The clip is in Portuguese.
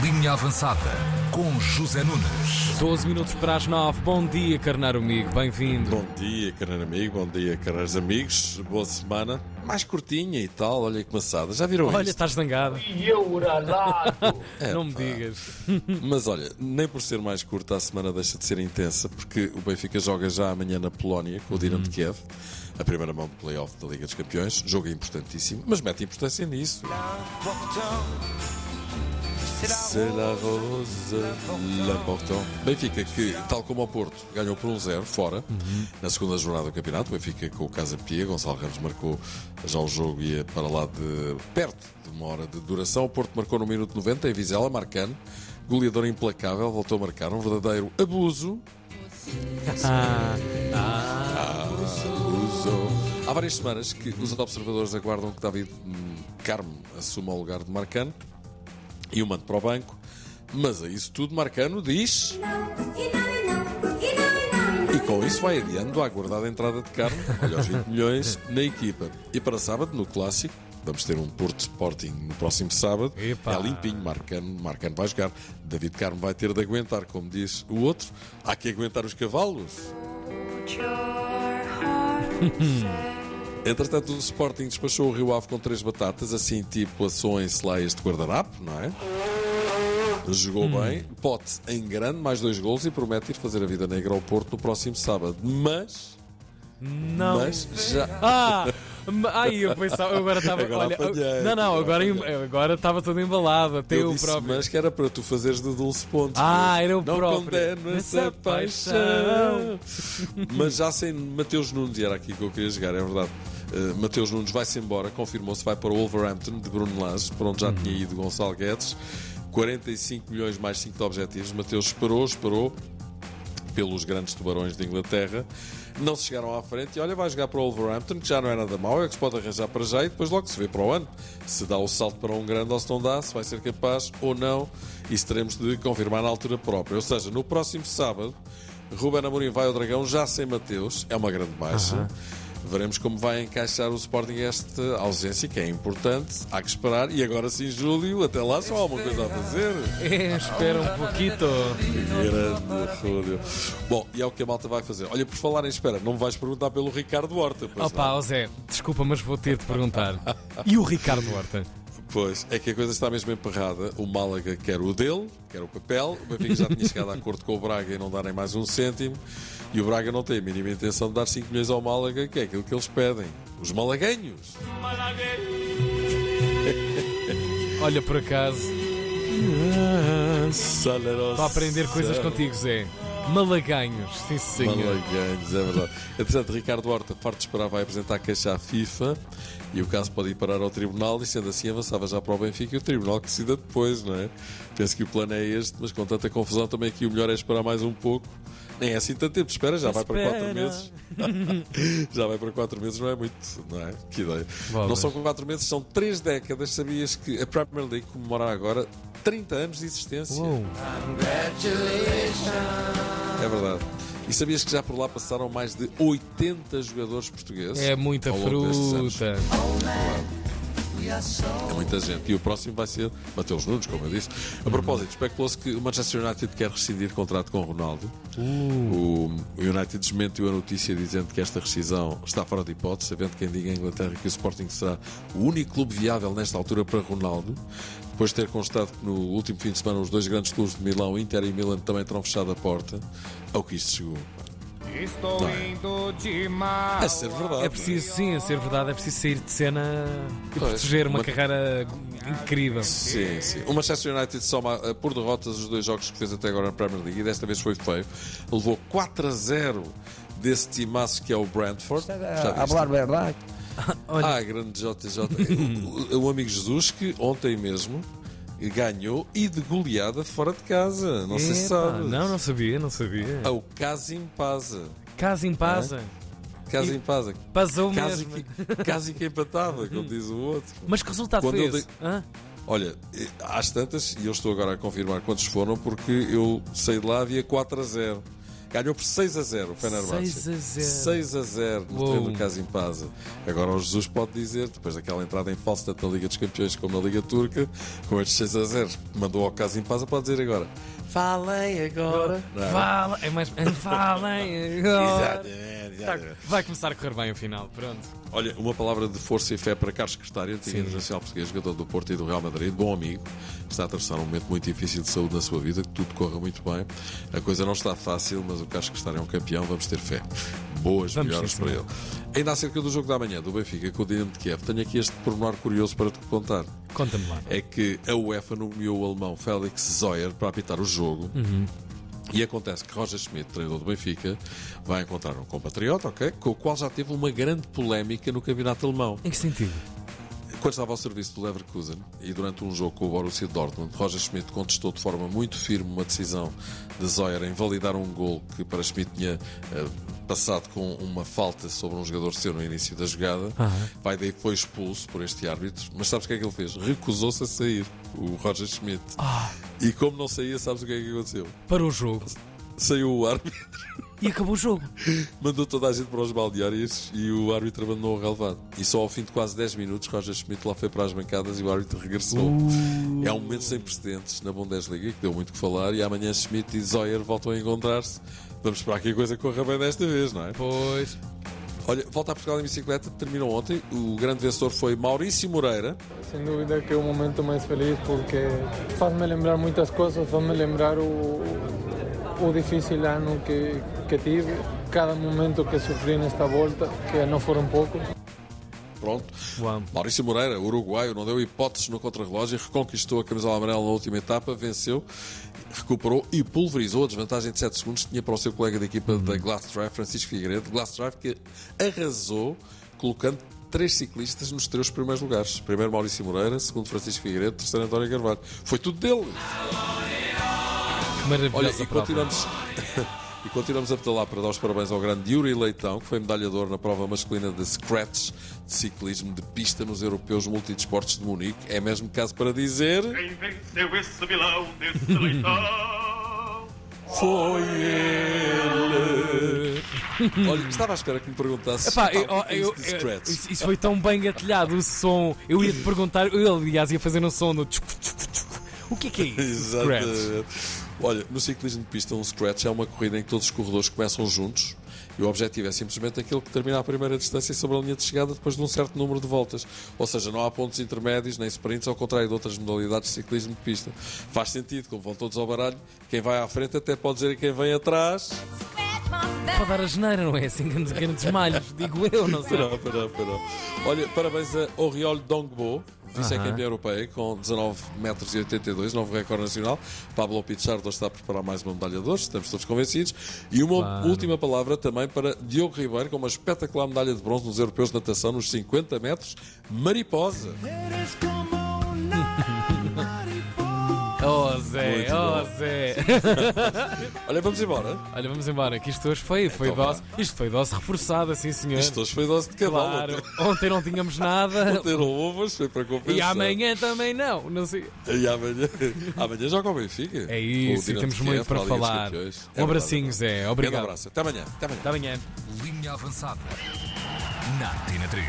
Linha Avançada com José Nunes. 12 minutos para as 9. Bom dia, carneiro amigo. Bem-vindo. Bom dia, carneiro amigo. Bom dia, carneiros amigos. Boa semana. Mais curtinha e tal. Olha que maçada. Já viram Olha, isto? estás zangado. E eu, uralado. É, Não me digas. Mas olha, nem por ser mais curta a semana deixa de ser intensa, porque o Benfica joga já amanhã na Polónia com o Dinamo de Kiev. A primeira mão de playoff da Liga dos Campeões. Jogo importantíssimo, mas mete importância nisso. C'est la rose l'important. Benfica que, tal como o Porto, ganhou por 1-0 fora na segunda jornada do campeonato. Benfica com o Casa Pia. Gonçalo Ramos marcou já o jogo ia para lá de perto de uma hora de duração. O Porto marcou no minuto 90 em Vizela, marcando. Goleador implacável, voltou a marcar um verdadeiro abuso. Ah, Abuso. Há várias semanas que os observadores aguardam que David hum, Carmo assuma o lugar de Marcano e o mande para o banco. Mas a isso tudo, Marcano diz. E com isso vai adiando a aguardada entrada de Carmo, olha aos 20 milhões, na equipa. E para sábado, no clássico, vamos ter um Porto Sporting no próximo sábado. Epá. É limpinho, Marcano, Marcano vai jogar. David Carmo vai ter de aguentar, como diz o outro. Há que aguentar os cavalos. Entretanto, o Sporting despachou o Rio Ave com três batatas, assim tipo ações celeias de guardanapo, não é? Jogou bem, pote em grande, mais dois gols e promete ir fazer a vida negra ao Porto no próximo sábado. Mas, não. mas já. Ah! Ai, eu pensava, eu agora estava. Olha, apanhei, não, não, agora agora, estava todo embalado. Até eu o disse, próprio. mas que era para tu fazeres de dulce pontos. Ah, mas era o não próprio. condeno essa Essa paixão. mas já sem Mateus Nunes, e era aqui que eu queria jogar, é verdade. Uh, Mateus Nunes vai-se embora, confirmou-se, vai para o Wolverhampton de Bruno Lage, para onde já tinha ido Gonçalo Guedes. 45 milhões mais 5 de objetivos. Mateus esperou, esperou pelos grandes tubarões de Inglaterra. Não se chegaram à frente e olha, vai jogar para o Wolverhampton, que já não é nada mau, é que se pode arranjar para já e depois logo se vê para o ano. Se dá o salto para um grande ou se não dá, se vai ser capaz ou não, isso teremos de confirmar na altura própria. Ou seja, no próximo sábado, Ruben Amorim vai ao Dragão já sem Mateus, é uma grande baixa. Veremos como vai encaixar o Sporting esta ausência, que é importante. Há que esperar. E agora sim, Júlio, até lá só há uma coisa a fazer. É, espera um pouquito. Grande Júlio. Bom, e é o que a malta vai fazer. Olha, por falar em espera, não me vais perguntar pelo Ricardo Horta. Opa, ó Zé, desculpa, mas vou ter de perguntar. E o Ricardo Horta? Pois, é que a coisa está mesmo emperrada. O Málaga quer o dele, quer o papel. O Benfica já tinha chegado a acordo com o Braga e não darem mais um cêntimo. E o Braga não tem a mínima intenção de dar 5 milhões ao Málaga, que é aquilo que eles pedem. Os malaguenhos. Olha, por acaso, para aprender coisas contigo, Zé. Malaganhos, sim senhor. Malaguenhos, é verdade. Entretanto, Ricardo Horta, farto de esperar, vai apresentar queixa à FIFA e o caso pode ir parar ao Tribunal e, sendo assim, avançava já para o Benfica e o Tribunal que decida depois, não é? Penso que o plano é este, mas com tanta confusão também aqui o melhor é esperar mais um pouco. Nem é assim tanto tempo espera, já vai para quatro Espera. meses. já vai para quatro meses, não é muito, não é? Que ideia. Bolas. Não são quatro meses, são três décadas. Sabias que a Premier League comemora agora 30 anos de existência? Uou. É verdade. E sabias que já por lá passaram mais de 80 jogadores portugueses? É muita fruta. É muita gente. E o próximo vai ser Mateus Nunes, como eu disse. A propósito, especulou-se que o Manchester United quer rescindir o contrato com o Ronaldo. O United desmentiu a notícia dizendo que esta rescisão está fora de hipótese, havendo quem diga em Inglaterra que o Sporting será o único clube viável nesta altura para Ronaldo. Depois de ter constado que no último fim de semana os dois grandes clubes de Milão, Inter e Milan, também terão fechado a porta, ao que isto chegou. Estou Não é? indo de mal. É ser verdade. É preciso, sim, a ser verdade, é preciso sair de cena e Pois, proteger uma uma- carreira incrível. Sim, sim. O Manchester United soma eh, por derrotas os dois jogos que fez até agora na Premier League e desta vez foi feio. Levou 4 a 0 desse timaço que é o Brentford. Já viste? Hablar verdade. Ah, grande JJ. o, o amigo Jesus que ontem mesmo ganhou e de goleada fora de casa. Não sei se Epá, sabe. Não, não sabia, não sabia. É o Casim Paza. Casa em pasa. Casim Paza. Passou Casi mesmo. que, que empatava, como diz o outro. Mas que resultado Quando foi esse? Hã? Olha, eh, às tantas, e eu estou agora a confirmar quantos foram, porque eu saí de lá, havia 4 a 0. Ganhou por 6 a 0 o Fenerbahçe. 6 a 0. 6 a 0 no Uou. terreno do Casim Paza. Agora o Jesus pode dizer, depois daquela entrada em falso tanto na Liga dos Campeões como na Liga Turca, com estes 6 a 0 que mandou ao Casim Paza, pode dizer agora. Falem agora. Não? Fala, é mais. Falem agora. Exatamente, Tá, exatamente. Vai começar a correr bem o final, pronto. Olha, uma palavra de força e fé para Carlos Secretário, antigo internacional português, jogador do Porto e do Real Madrid, bom amigo, está a atravessar um momento muito difícil de saúde na sua vida, que tudo corra muito bem. A coisa não está fácil, mas o Carlos Secretário é um campeão, vamos ter fé. Boas Vamos, melhoras para ele. Ainda acerca do jogo da manhã, do Benfica com o Dinamo de Kiev, tenho aqui este pormenor curioso para te contar. Conta-me lá. É que a UEFA nomeou o alemão Félix Zoyer para apitar o jogo. E acontece que Roger Schmidt, treinador do Benfica, vai encontrar um compatriota, ok? Com o qual já teve uma grande polémica no campeonato alemão. Em que sentido? Quando estava ao serviço do Leverkusen e durante um jogo com o Borussia Dortmund, Roger Schmidt contestou de forma muito firme uma decisão de Zoyer em validar um gol que para Schmidt tinha eh, passado com uma falta sobre um jogador seu no início da jogada. Aham. Vai daí foi expulso por este árbitro, mas sabes o que é que ele fez? Recusou-se a sair, o Roger Schmidt. E como não saía, sabes o que é que aconteceu? Para o jogo. Saiu o árbitro, E acabou o jogo. mandou toda a gente para os balneários e o árbitro abandonou o relevado. E só ao fim de quase 10 minutos, Roger Schmidt lá foi para as bancadas e o árbitro regressou. Uh. É um momento sem precedentes na Bundesliga, que deu muito que falar, e amanhã Schmidt e Zoyer voltam a encontrar-se. Vamos esperar que a coisa corra bem desta vez, não é? Pois. Olha, volta a Portugal em bicicleta, terminou ontem. O grande vencedor foi Maurício Moreira. Sem dúvida que é o momento mais feliz porque faz-me lembrar muitas coisas, faz-me lembrar o, o difícil ano que, que tive, cada momento que sofri nesta volta, que não foram poucos. Pronto. Uau. Maurício Moreira, uruguaio, não deu hipóteses no contrarrelógio, reconquistou a camisola amarela na última etapa, venceu, recuperou e pulverizou a desvantagem de 7 segundos que tinha para o seu colega de equipa da Glass Drive, Francisco Figueiredo. Glass Drive que arrasou, colocando três ciclistas nos três primeiros lugares. Primeiro Maurício Moreira, segundo Francisco Figueiredo, terceiro António Carvalho. Foi tudo dele. Maravilhosa Olha, e prova. continuamos, e continuamos a pedalar para dar os parabéns ao grande Yuri Leitão, que foi medalhador na prova masculina de Scratch de ciclismo de pista nos europeus multidesportos de Munique. É mesmo caso para dizer. Quem venceu esse vilão desse leitão? Foi ele! Olha, estava à espera que me perguntasse. Epá, "Pá, eu- eu- eu- Scratch?" isso, isso foi tão bem gatilhado o som. Eu ia te perguntar, eu aliás ia fazer um som do tchuc, tchuc, tchuc. O que é que é isso? Scratch? Olha, no ciclismo de pista, um scratch é uma corrida em que todos os corredores começam juntos e o objetivo é simplesmente aquele que termina a primeira distância sobre a linha de chegada depois de um certo número de voltas. Ou seja, não há pontos intermédios nem sprints, ao contrário de outras modalidades de ciclismo de pista. Faz sentido, como vão todos ao baralho, quem vai à frente até pode dizer a quem vem atrás. Para dar a geneira, não é assim? Grandes, malhos, digo eu, não sei. Pará, pará. Olha, parabéns a Oriol Dongbo, vice-campeão Aham. europeia, com 19 metros e 82, novo recorde nacional. Pablo Pichardo está a preparar mais uma medalha de ouro, estamos todos convencidos. E uma Claro. última palavra também para Diogo Ribeiro, com uma espetacular medalha de bronze nos europeus de natação nos 50 metros, mariposa. Oh Zé, Muito oh bom. Zé. Olha, vamos embora. Olha, vamos embora, que isto hoje foi, foi Então dose. Isto foi dose reforçada, sim senhor. Isto hoje foi dose de cavalo. Claro, ontem não tínhamos nada. Ontem não houve, foi para compensar. E amanhã também não, não sei. E amanhã, amanhã joga o Benfica. É isso, e temos muito para falar. Campeões. Um É abracinho, verdade. Zé. Grande Obrigado. abraço. Até amanhã. Até amanhã. Até amanhã. Linha avançada. Na Tina 3.